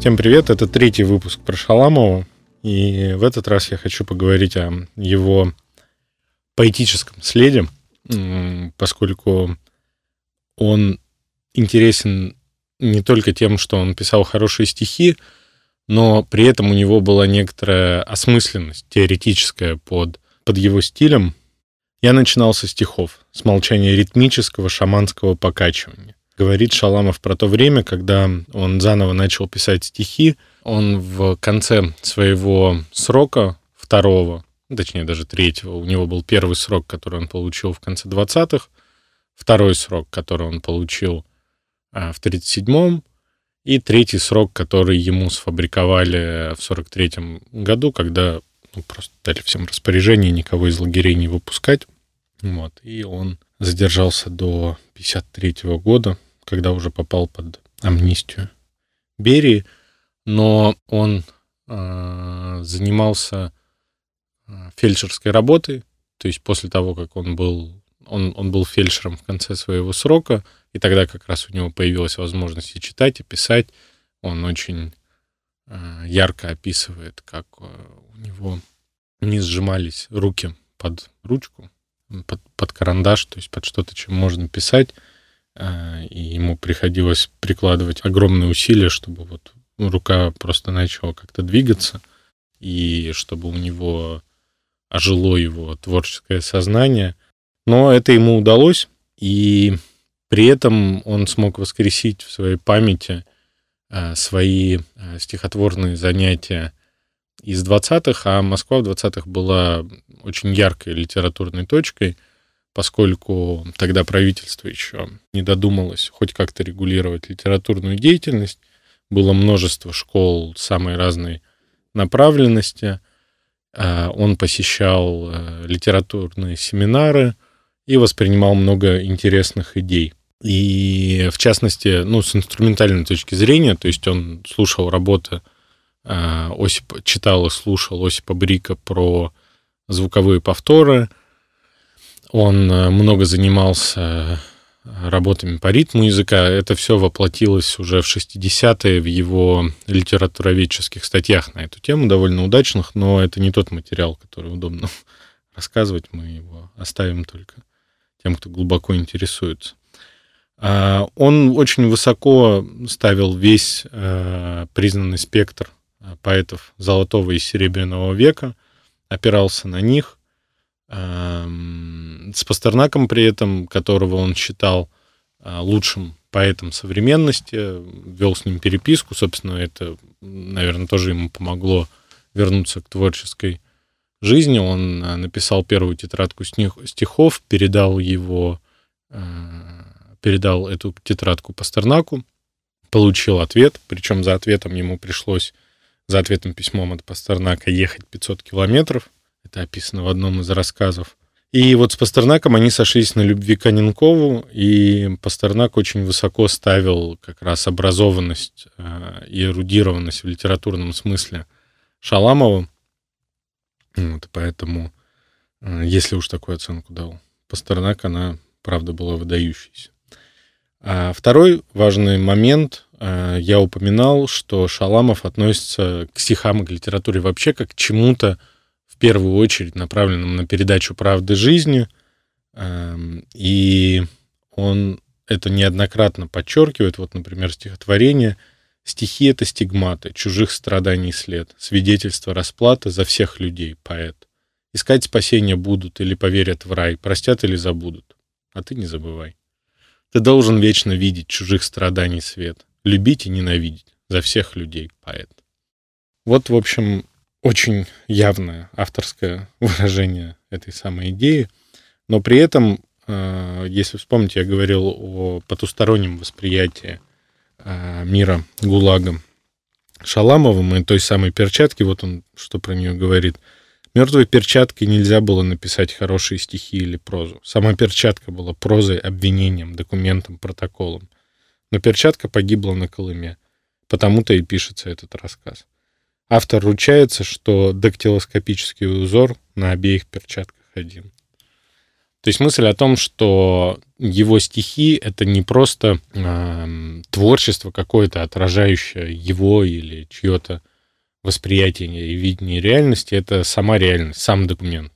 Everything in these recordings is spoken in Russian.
Всем привет, это третий выпуск про Шаламова, и в этот раз я хочу поговорить о его поэтическом следе, поскольку он интересен не только тем, что он писал хорошие стихи, но при этом у него была некоторая осмысленность теоретическая под, под его стилем. Я начинал со стихов, с молчания ритмического шаманского покачивания. Говорит Шаламов про то время, когда он заново начал писать стихи. Он в конце своего срока, второго, точнее даже третьего, у него был первый срок, который он получил в конце 20-х, второй срок, который он получил а, в 37-м, и третий срок, который ему сфабриковали в 43-м году, когда ну, просто дали всем распоряжение никого из лагерей не выпускать. Вот. И он задержался до 53 -го года, когда уже попал под амнистию Берии, но он э, занимался фельдшерской работой, то есть после того, как он был, он, он был фельдшером в конце своего срока, и тогда как раз у него появилась возможность и читать, и писать. Он очень э, ярко описывает, как э, у него не сжимались руки под ручку, под, под карандаш, то есть под что-то, чем можно писать. Э, и ему приходилось прикладывать огромные усилия, чтобы вот рука просто начала как-то двигаться, и чтобы у него ожило его творческое сознание. Но это ему удалось, и при этом он смог воскресить в своей памяти э, свои э, стихотворные занятия из 20-х, а Москва в 20-х была очень яркой литературной точкой, поскольку тогда правительство еще не додумалось хоть как-то регулировать литературную деятельность. Было множество школ самой разной направленности. Э, он посещал литературные семинары и воспринимал много интересных идей. И в частности, ну, с инструментальной точки зрения, то есть он слушал работы э, Осипа, читал и слушал Осипа Брика про звуковые повторы. Он э, много занимался работами по ритму языка. Это все воплотилось уже в 60-е в его литературоведческих статьях на эту тему, довольно удачных, но это не тот материал, который удобно рассказывать. Мы его оставим только тем, кто глубоко интересуется. А, он очень высоко ставил весь э, признанный спектр э, поэтов золотого и серебряного века, опирался на них. Эм, с Пастернаком при этом, которого он считал э, лучшим поэтом современности, вел с ним переписку. Собственно, это, наверное, тоже ему помогло вернуться к творческой жизни. Он написал первую тетрадку стихов, передал его передал эту тетрадку Пастернаку, получил ответ, причем за ответом ему пришлось, за ответом письмом от Пастернака ехать 500 километров. Это описано в одном из рассказов. И вот с Пастернаком они сошлись на любви к Анинкову, и Пастернак очень высоко ставил как раз образованность э, и эрудированность в литературном смысле Шаламова. Вот, поэтому, э, если уж такую оценку дал Пастернак, она, правда, была выдающейся. А второй важный момент. А, я упоминал, что Шаламов относится к стихам и к литературе вообще как к чему-то, первую очередь, направленному на передачу правды жизни. И он это неоднократно подчеркивает. Вот, например, стихотворение «Стихи — это стигматы, чужих страданий след, свидетельство расплаты за всех людей, поэт. Искать спасения будут или поверят в рай, простят или забудут, а ты не забывай». Ты должен вечно видеть чужих страданий свет, любить и ненавидеть за всех людей, поэт. Вот, в общем, очень явное авторское выражение этой самой идеи, но при этом, э, если вспомнить, я говорил о потустороннем восприятии э, мира ГУЛАГом Шаламовым и той самой перчатки, вот он что про нее говорит – Мертвой перчаткой нельзя было написать хорошие стихи или прозу. Сама перчатка была прозой, обвинением, документом, протоколом. Но перчатка погибла на Колыме. Потому-то и пишется этот рассказ. Автор ручается, что дактилоскопический узор на обеих перчатках один. То есть мысль о том, что его стихи — это не просто э, творчество какое-то, отражающее его или чье-то восприятие и видение реальности, это сама реальность, сам документ.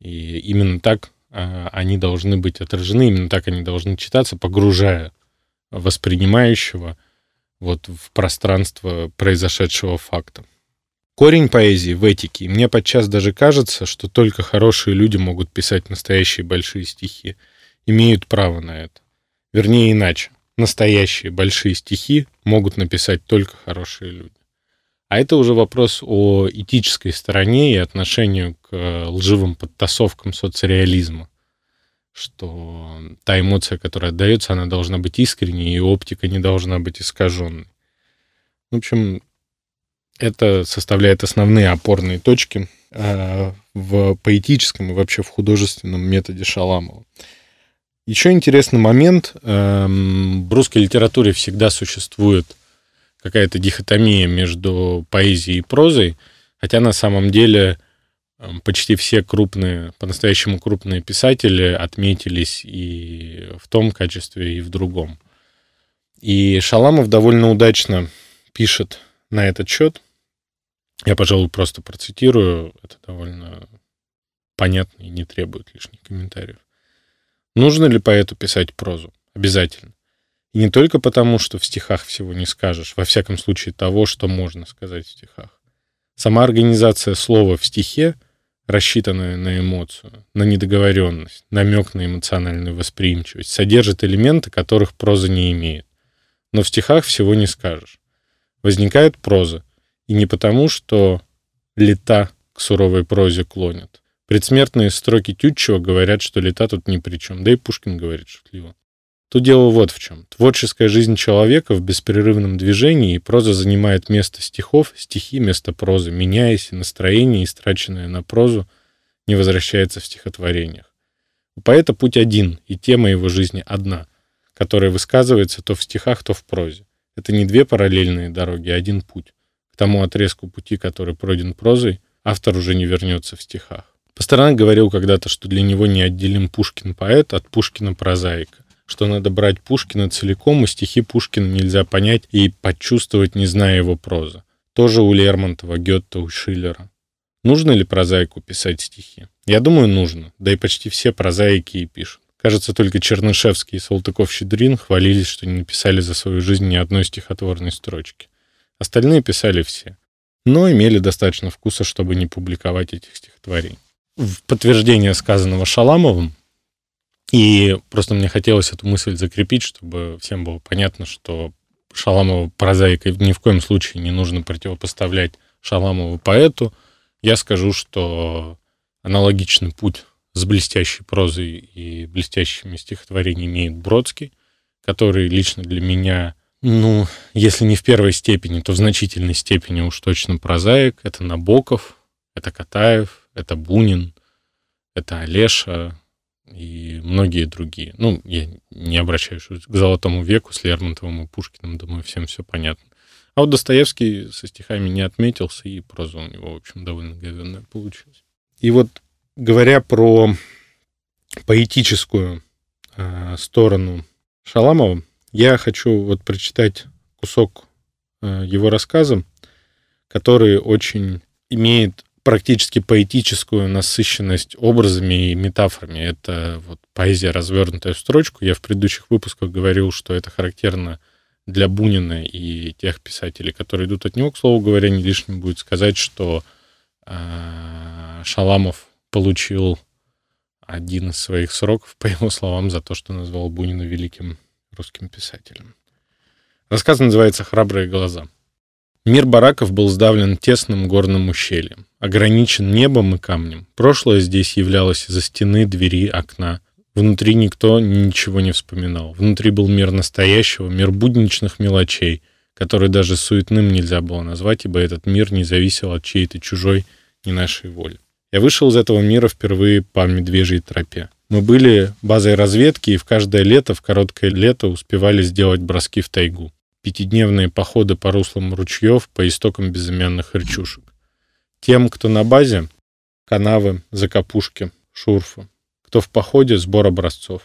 И именно так э, они должны быть отражены, именно так они должны читаться, погружая воспринимающего вот в пространство произошедшего факта. Корень поэзии в этике. И мне подчас даже кажется, что только хорошие люди могут писать настоящие большие стихи, имеют право на это. Вернее, иначе. Настоящие большие стихи могут написать только хорошие люди. А это уже вопрос о этической стороне и отношению к лживым подтасовкам соцреализма. Что та эмоция, которая отдается, она должна быть искренней, и оптика не должна быть искаженной. В общем, это составляет основные опорные точки э, в поэтическом и вообще в художественном методе Шаламова. Еще интересный момент. Эм, в русской литературе всегда существует какая-то дихотомия между поэзией и прозой, хотя на самом деле эм, почти все крупные, по-настоящему крупные писатели отметились и в том качестве, и в другом. И Шаламов довольно удачно пишет на этот счет. Я, пожалуй, просто процитирую. Это довольно понятно и не требует лишних комментариев. Нужно ли поэту писать прозу? Обязательно. И не только потому, что в стихах всего не скажешь, во всяком случае того, что можно сказать в стихах. Сама организация слова в стихе, рассчитанная на эмоцию, на недоговоренность, намек на эмоциональную восприимчивость, содержит элементы, которых проза не имеет. Но в стихах всего не скажешь. Возникает проза, и не потому, что лета к суровой прозе клонят. Предсмертные строки Тютчева говорят, что лета тут ни при чем, да и Пушкин говорит шутливо. Тут дело вот в чем. Творческая жизнь человека в беспрерывном движении, и проза занимает место стихов, стихи место прозы, меняясь, и настроение, истраченное на прозу, не возвращается в стихотворениях. У поэта путь один, и тема его жизни одна, которая высказывается то в стихах, то в прозе. Это не две параллельные дороги, а один путь. К тому отрезку пути, который пройден прозой, автор уже не вернется в стихах. Пастернак говорил когда-то, что для него неотделим Пушкин-поэт от Пушкина-прозаика, что надо брать Пушкина целиком, и стихи Пушкина нельзя понять и почувствовать, не зная его прозы. Тоже у Лермонтова, Гетта, у Шиллера. Нужно ли прозаику писать стихи? Я думаю, нужно. Да и почти все прозаики и пишут. Кажется, только Чернышевский и Салтыков-Щедрин хвалились, что не написали за свою жизнь ни одной стихотворной строчки. Остальные писали все, но имели достаточно вкуса, чтобы не публиковать этих стихотворений. В подтверждение сказанного Шаламовым, и просто мне хотелось эту мысль закрепить, чтобы всем было понятно, что Шаламова прозаика ни в коем случае не нужно противопоставлять Шаламову поэту. Я скажу, что аналогичный путь с блестящей прозой и блестящими стихотворениями имеет Бродский, который лично для меня ну, если не в первой степени, то в значительной степени уж точно прозаик. Это Набоков, это Катаев, это Бунин, это Олеша и многие другие. Ну, я не обращаюсь к Золотому веку с Лермонтовым и Пушкиным, думаю, всем все понятно. А вот Достоевский со стихами не отметился, и проза у него, в общем, довольно говенная получилась. И вот говоря про поэтическую э, сторону Шаламова, я хочу вот прочитать кусок э, его рассказа, который очень имеет практически поэтическую насыщенность образами и метафорами. Это вот поэзия, развернутая в строчку. Я в предыдущих выпусках говорил, что это характерно для Бунина и тех писателей, которые идут от него. К слову говоря, не лишним будет сказать, что э, Шаламов получил один из своих сроков, по его словам, за то, что назвал Бунина великим русским писателем. Рассказ называется «Храбрые глаза». Мир бараков был сдавлен тесным горным ущельем, ограничен небом и камнем. Прошлое здесь являлось за стены, двери, окна. Внутри никто ничего не вспоминал. Внутри был мир настоящего, мир будничных мелочей, который даже суетным нельзя было назвать, ибо этот мир не зависел от чьей-то чужой, не нашей воли. Я вышел из этого мира впервые по медвежьей тропе. Мы были базой разведки и в каждое лето, в короткое лето успевали сделать броски в тайгу. Пятидневные походы по руслам ручьев, по истокам безымянных речушек. Тем, кто на базе, канавы, закопушки, шурфы. кто в походе, сбор образцов.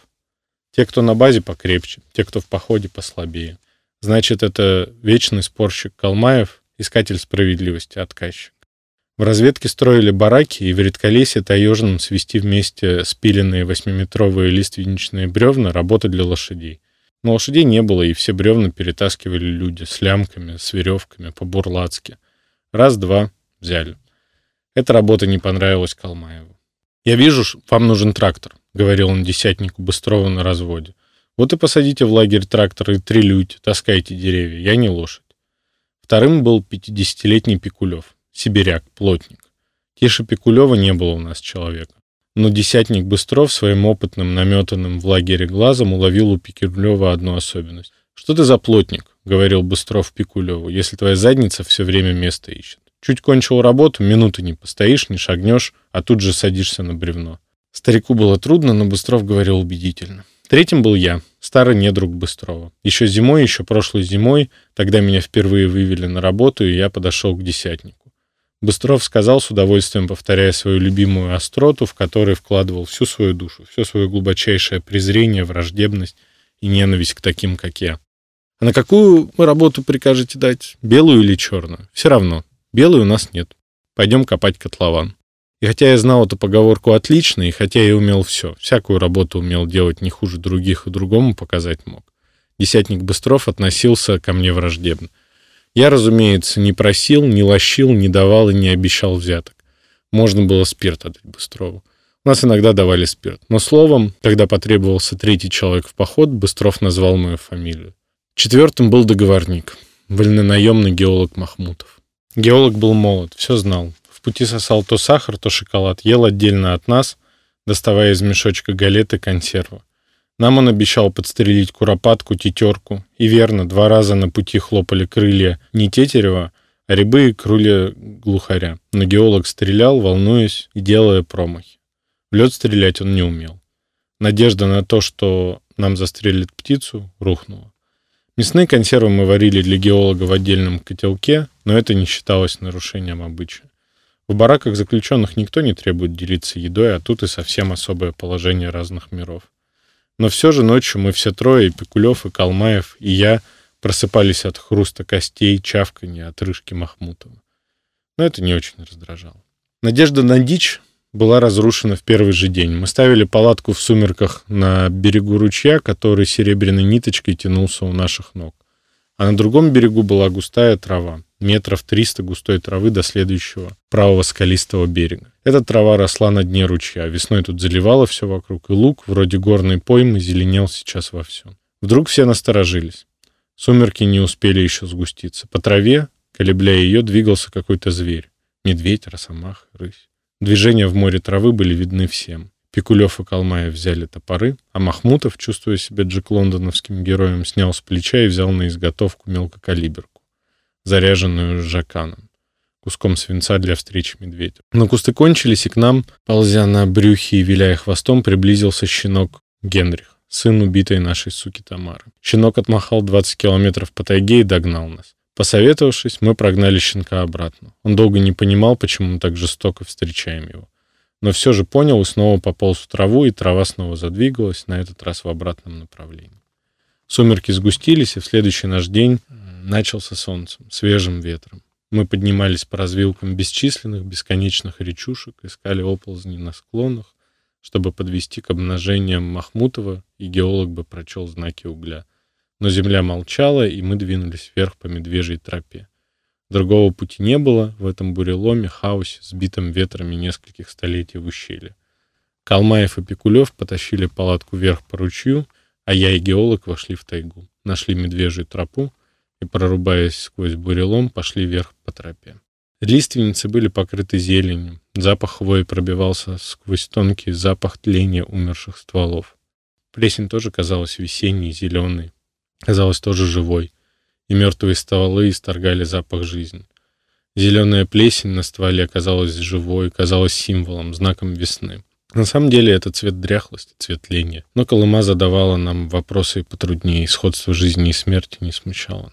Те, кто на базе, покрепче, те, кто в походе, послабее. Значит, это вечный спорщик Калмаев, искатель справедливости, отказчик. В разведке строили бараки, и в редколесье таежном свести вместе спиленные восьмиметровые лиственничные бревна работа для лошадей. Но лошадей не было, и все бревна перетаскивали люди с лямками, с веревками, по-бурлацки. Раз-два взяли. Эта работа не понравилась Калмаеву. «Я вижу, вам нужен трактор», — говорил он десятнику Быстрова на разводе. «Вот и посадите в лагерь трактор и трилюйте, таскайте деревья, я не лошадь». Вторым был пятидесятилетний Пикулев, сибиряк, плотник. Тише Пикулева не было у нас человека. Но десятник Быстров своим опытным, наметанным в лагере глазом уловил у Пикулева одну особенность. «Что ты за плотник?» — говорил Быстров Пикулеву, «если твоя задница все время место ищет. Чуть кончил работу, минуты не постоишь, не шагнешь, а тут же садишься на бревно». Старику было трудно, но Быстров говорил убедительно. Третьим был я, старый недруг Быстрова. Еще зимой, еще прошлой зимой, тогда меня впервые вывели на работу, и я подошел к десятнику. Быстров сказал с удовольствием, повторяя свою любимую остроту, в которой вкладывал всю свою душу, все свое глубочайшее презрение, враждебность и ненависть к таким, как я. А на какую работу прикажете дать? Белую или черную? Все равно. Белой у нас нет. Пойдем копать котлован. И хотя я знал эту поговорку отлично, и хотя я умел все, всякую работу умел делать не хуже других и другому показать мог, десятник Быстров относился ко мне враждебно. Я, разумеется, не просил, не лощил, не давал и не обещал взяток. Можно было спирт отдать Быстрову. У нас иногда давали спирт. Но словом, когда потребовался третий человек в поход, Быстров назвал мою фамилию. Четвертым был договорник, вольнонаемный геолог Махмутов. Геолог был молод, все знал. В пути сосал то сахар, то шоколад, ел отдельно от нас, доставая из мешочка галеты консервы. Нам он обещал подстрелить куропатку, тетерку. И верно, два раза на пути хлопали крылья не тетерева, а рябы и крылья глухаря. Но геолог стрелял, волнуясь и делая промахи. В лед стрелять он не умел. Надежда на то, что нам застрелит птицу, рухнула. Мясные консервы мы варили для геолога в отдельном котелке, но это не считалось нарушением обычая. В бараках заключенных никто не требует делиться едой, а тут и совсем особое положение разных миров. Но все же ночью мы все трое, и Пикулев, и Калмаев, и я, просыпались от хруста костей, чавканья, отрыжки Махмутова. Но это не очень раздражало. Надежда на дичь была разрушена в первый же день. Мы ставили палатку в сумерках на берегу ручья, который серебряной ниточкой тянулся у наших ног. А на другом берегу была густая трава метров 300 густой травы до следующего правого скалистого берега. Эта трава росла на дне ручья, весной тут заливала все вокруг, и луг, вроде горной поймы, зеленел сейчас во всем. Вдруг все насторожились. Сумерки не успели еще сгуститься. По траве, колебляя ее, двигался какой-то зверь. Медведь, росомах, рысь. Движения в море травы были видны всем. Пикулев и Калмаев взяли топоры, а Махмутов, чувствуя себя Джек Лондоновским героем, снял с плеча и взял на изготовку мелкокалиберку заряженную жаканом, куском свинца для встречи медведя. Но кусты кончились, и к нам, ползя на брюхе и виляя хвостом, приблизился щенок Генрих, сын убитой нашей суки Тамары. Щенок отмахал 20 километров по тайге и догнал нас. Посоветовавшись, мы прогнали щенка обратно. Он долго не понимал, почему мы так жестоко встречаем его. Но все же понял и снова пополз в траву, и трава снова задвигалась, на этот раз в обратном направлении. Сумерки сгустились, и в следующий наш день начался солнцем, свежим ветром. Мы поднимались по развилкам бесчисленных, бесконечных речушек, искали оползни на склонах, чтобы подвести к обнажениям Махмутова, и геолог бы прочел знаки угля. Но земля молчала, и мы двинулись вверх по медвежьей тропе. Другого пути не было в этом буреломе, хаосе, сбитом ветрами нескольких столетий в ущелье. Калмаев и Пикулев потащили палатку вверх по ручью, а я и геолог вошли в тайгу. Нашли медвежью тропу, и, прорубаясь сквозь бурелом, пошли вверх по тропе. Лиственницы были покрыты зеленью, запах хвои пробивался сквозь тонкий запах тления умерших стволов. Плесень тоже казалась весенней, зеленой, казалась тоже живой, и мертвые стволы исторгали запах жизни. Зеленая плесень на стволе казалась живой, казалась символом, знаком весны. На самом деле это цвет дряхлости, цвет ления. Но Колыма задавала нам вопросы потруднее, и сходство жизни и смерти не смущало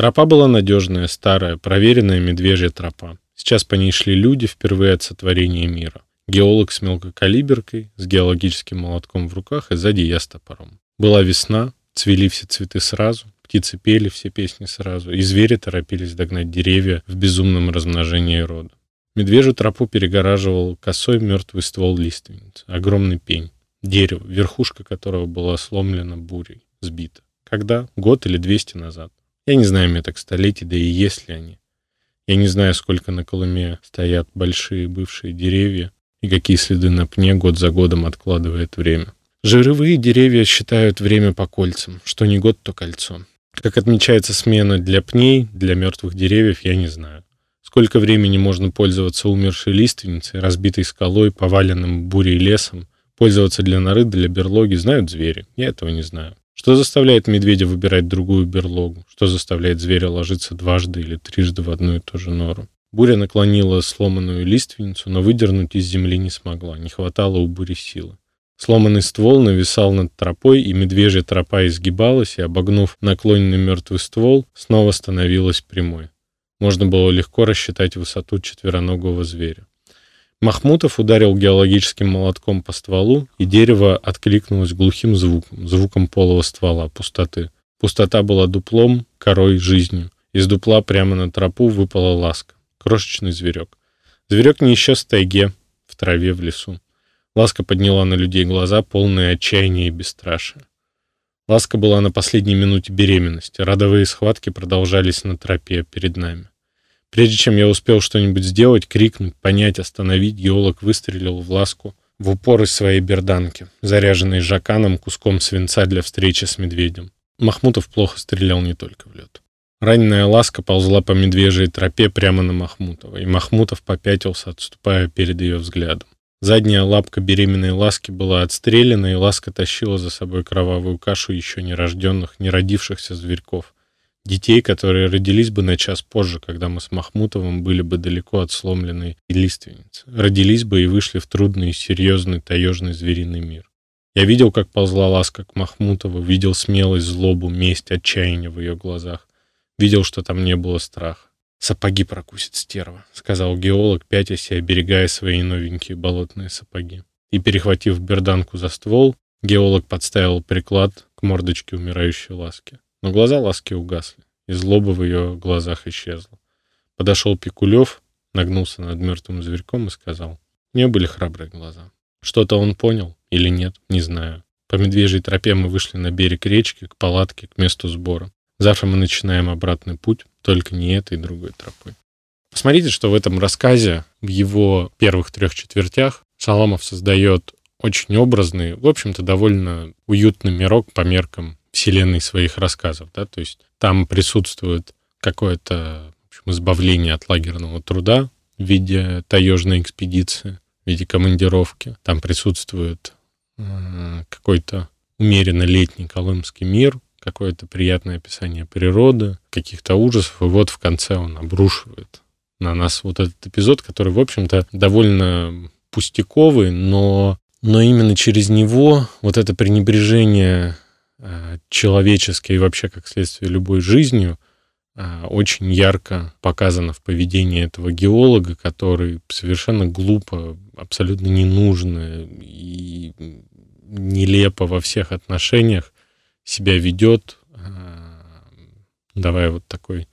Тропа была надежная, старая, проверенная медвежья тропа. Сейчас по ней шли люди впервые от сотворения мира. Геолог с мелкокалиберкой, с геологическим молотком в руках, и сзади я с топором. Была весна, цвели все цветы сразу, птицы пели все песни сразу, и звери торопились догнать деревья в безумном размножении рода. Медвежью тропу перегораживал косой мертвый ствол лиственницы, огромный пень, дерево, верхушка которого была сломлена бурей, сбита. Когда? Год или двести назад. Я не знаю меток столетий, да и есть ли они. Я не знаю, сколько на Колыме стоят большие бывшие деревья и какие следы на пне год за годом откладывает время. Жировые деревья считают время по кольцам, что не год, то кольцо. Как отмечается смена для пней, для мертвых деревьев, я не знаю. Сколько времени можно пользоваться умершей лиственницей, разбитой скалой, поваленным бурей лесом, пользоваться для норы, для берлоги, знают звери. Я этого не знаю. Что заставляет медведя выбирать другую берлогу? Что заставляет зверя ложиться дважды или трижды в одну и ту же нору? Буря наклонила сломанную лиственницу, но выдернуть из земли не смогла. Не хватало у бури силы. Сломанный ствол нависал над тропой, и медвежья тропа изгибалась, и, обогнув наклоненный мертвый ствол, снова становилась прямой. Можно было легко рассчитать высоту четвероногого зверя. Махмутов ударил геологическим молотком по стволу, и дерево откликнулось глухим звуком, звуком полого ствола, пустоты. Пустота была дуплом, корой, жизнью. Из дупла прямо на тропу выпала ласка. Крошечный зверек. Зверек не исчез в тайге, в траве, в лесу. Ласка подняла на людей глаза, полные отчаяния и бесстрашия. Ласка была на последней минуте беременности. Родовые схватки продолжались на тропе перед нами. Прежде чем я успел что-нибудь сделать, крикнуть, понять, остановить, геолог выстрелил в ласку в упор из своей берданки, заряженной жаканом куском свинца для встречи с медведем. Махмутов плохо стрелял не только в лед. Раненая ласка ползла по медвежьей тропе прямо на Махмутова, и Махмутов попятился, отступая перед ее взглядом. Задняя лапка беременной ласки была отстрелена, и ласка тащила за собой кровавую кашу еще нерожденных, неродившихся зверьков, детей, которые родились бы на час позже, когда мы с Махмутовым были бы далеко от сломленной лиственницы. Родились бы и вышли в трудный, серьезный, таежный звериный мир. Я видел, как ползла ласка к Махмутову, видел смелость, злобу, месть, отчаяние в ее глазах. Видел, что там не было страха. «Сапоги прокусит стерва», — сказал геолог, пятясь и оберегая свои новенькие болотные сапоги. И, перехватив берданку за ствол, геолог подставил приклад к мордочке умирающей ласки. Но глаза ласки угасли, и злоба в ее глазах исчезла. Подошел Пикулев, нагнулся над мертвым зверьком и сказал, у нее были храбрые глаза. Что-то он понял или нет, не знаю. По медвежьей тропе мы вышли на берег речки, к палатке, к месту сбора. Завтра мы начинаем обратный путь, только не этой другой тропой. Посмотрите, что в этом рассказе, в его первых трех четвертях, Шаламов создает очень образный, в общем-то, довольно уютный мирок по меркам вселенной своих рассказов, да, то есть там присутствует какое-то общем, избавление от лагерного труда в виде таежной экспедиции, в виде командировки. Там присутствует э, какой-то умеренно летний колымский мир, какое-то приятное описание природы, каких-то ужасов, и вот в конце он обрушивает на нас вот этот эпизод, который, в общем-то, довольно пустяковый, но, но именно через него вот это пренебрежение человеческой и вообще как следствие любой жизнью э, очень ярко показано в поведении этого геолога, который совершенно глупо, абсолютно ненужно и нелепо во всех отношениях себя ведет, э, давая вот такой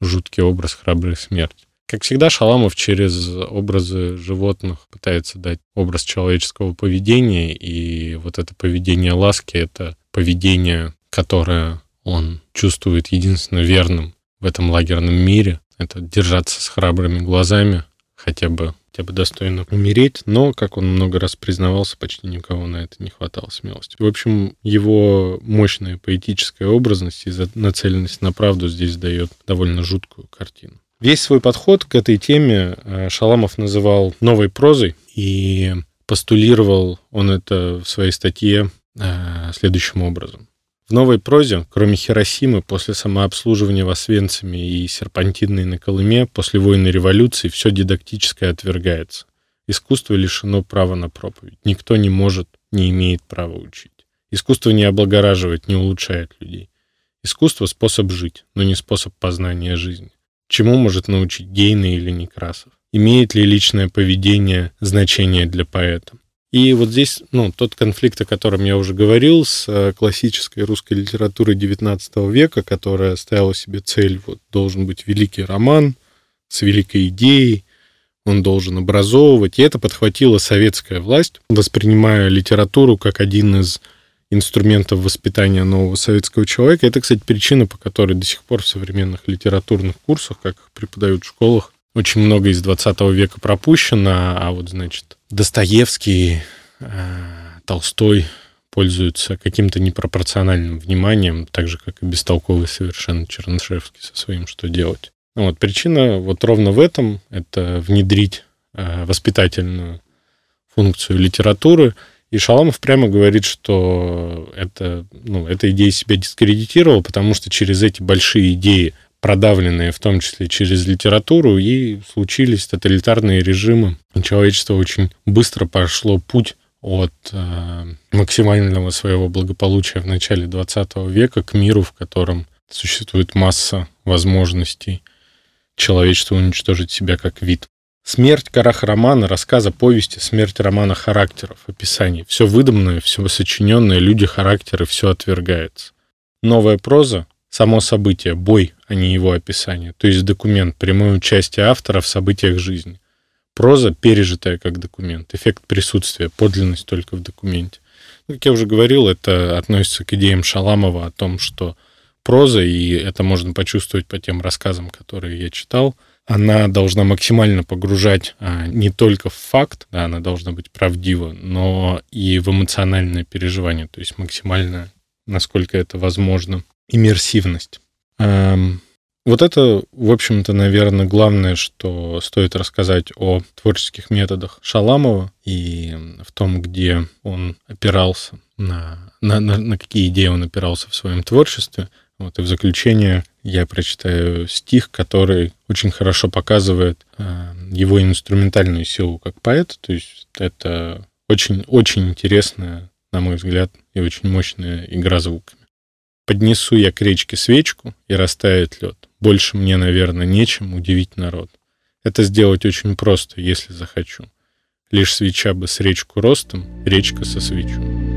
жуткий образ храброй смерти. Как всегда, Шаламов через образы животных пытается дать образ человеческого поведения, и вот это поведение ласки — это поведение, которое он чувствует единственно верным в этом лагерном мире. Это держаться с храбрыми глазами, хотя бы, хотя бы достойно умереть, но, как он много раз признавался, почти никого на это не хватало смелости. В общем, его мощная поэтическая образность и нацеленность на правду здесь дает довольно жуткую картину. Весь свой подход к этой теме э, Шаламов называл новой прозой, и постулировал он это в своей статье Э, следующим образом. В новой прозе, кроме Хиросимы, после самообслуживания в Освенциме и серпантинной на Колыме, после войны революции, все дидактическое отвергается. Искусство лишено права на проповедь. Никто не может, не имеет права учить. Искусство не облагораживает, не улучшает людей. Искусство — способ жить, но не способ познания жизни. Чему может научить Гейна или Некрасов? имеет ли личное поведение значение для поэта. И вот здесь, ну, тот конфликт, о котором я уже говорил, с э, классической русской литературой XIX века, которая ставила себе цель, вот, должен быть великий роман с великой идеей, он должен образовывать. И это подхватила советская власть, воспринимая литературу как один из инструментов воспитания нового советского человека. Это, кстати, причина, по которой до сих пор в современных литературных курсах, как преподают в школах, очень много из 20 века пропущено, а вот, значит, Достоевский, э, Толстой пользуются каким-то непропорциональным вниманием, так же, как и бестолковый совершенно Чернышевский со своим «Что делать?». Ну вот причина вот ровно в этом, это внедрить э, воспитательную функцию литературы. И Шаламов прямо говорит, что это, ну, эта идея себя дискредитировала, потому что через эти большие идеи продавленные в том числе через литературу, и случились тоталитарные режимы. Человечество очень быстро пошло путь от э, максимального своего благополучия в начале 20 века к миру, в котором существует масса возможностей человечества уничтожить себя как вид. Смерть Карах романа, рассказа, повести, смерть романа характеров, описаний. Все выдуманное, все сочиненное, люди, характеры, все отвергается. Новая проза само событие, бой, а не его описание. То есть документ, прямое участие автора в событиях жизни. Проза, пережитая как документ. Эффект присутствия, подлинность только в документе. Ну, как я уже говорил, это относится к идеям Шаламова о том, что проза, и это можно почувствовать по тем рассказам, которые я читал, она должна максимально погружать а, не только в факт, да, она должна быть правдива, но и в эмоциональное переживание, то есть максимально, насколько это возможно, иммерсивность. Эм, вот это, в общем-то, наверное, главное, что стоит рассказать о творческих методах Шаламова и в том, где он опирался на, на, на, на какие идеи он опирался в своем творчестве. Вот, и в заключение я прочитаю стих, который очень хорошо показывает э, его инструментальную силу как поэта. То есть это очень-очень интересная, на мой взгляд, и очень мощная игра звуками. Поднесу я к речке свечку, и растает лед. Больше мне, наверное, нечем удивить народ. Это сделать очень просто, если захочу. Лишь свеча бы с речку ростом, речка со свечу.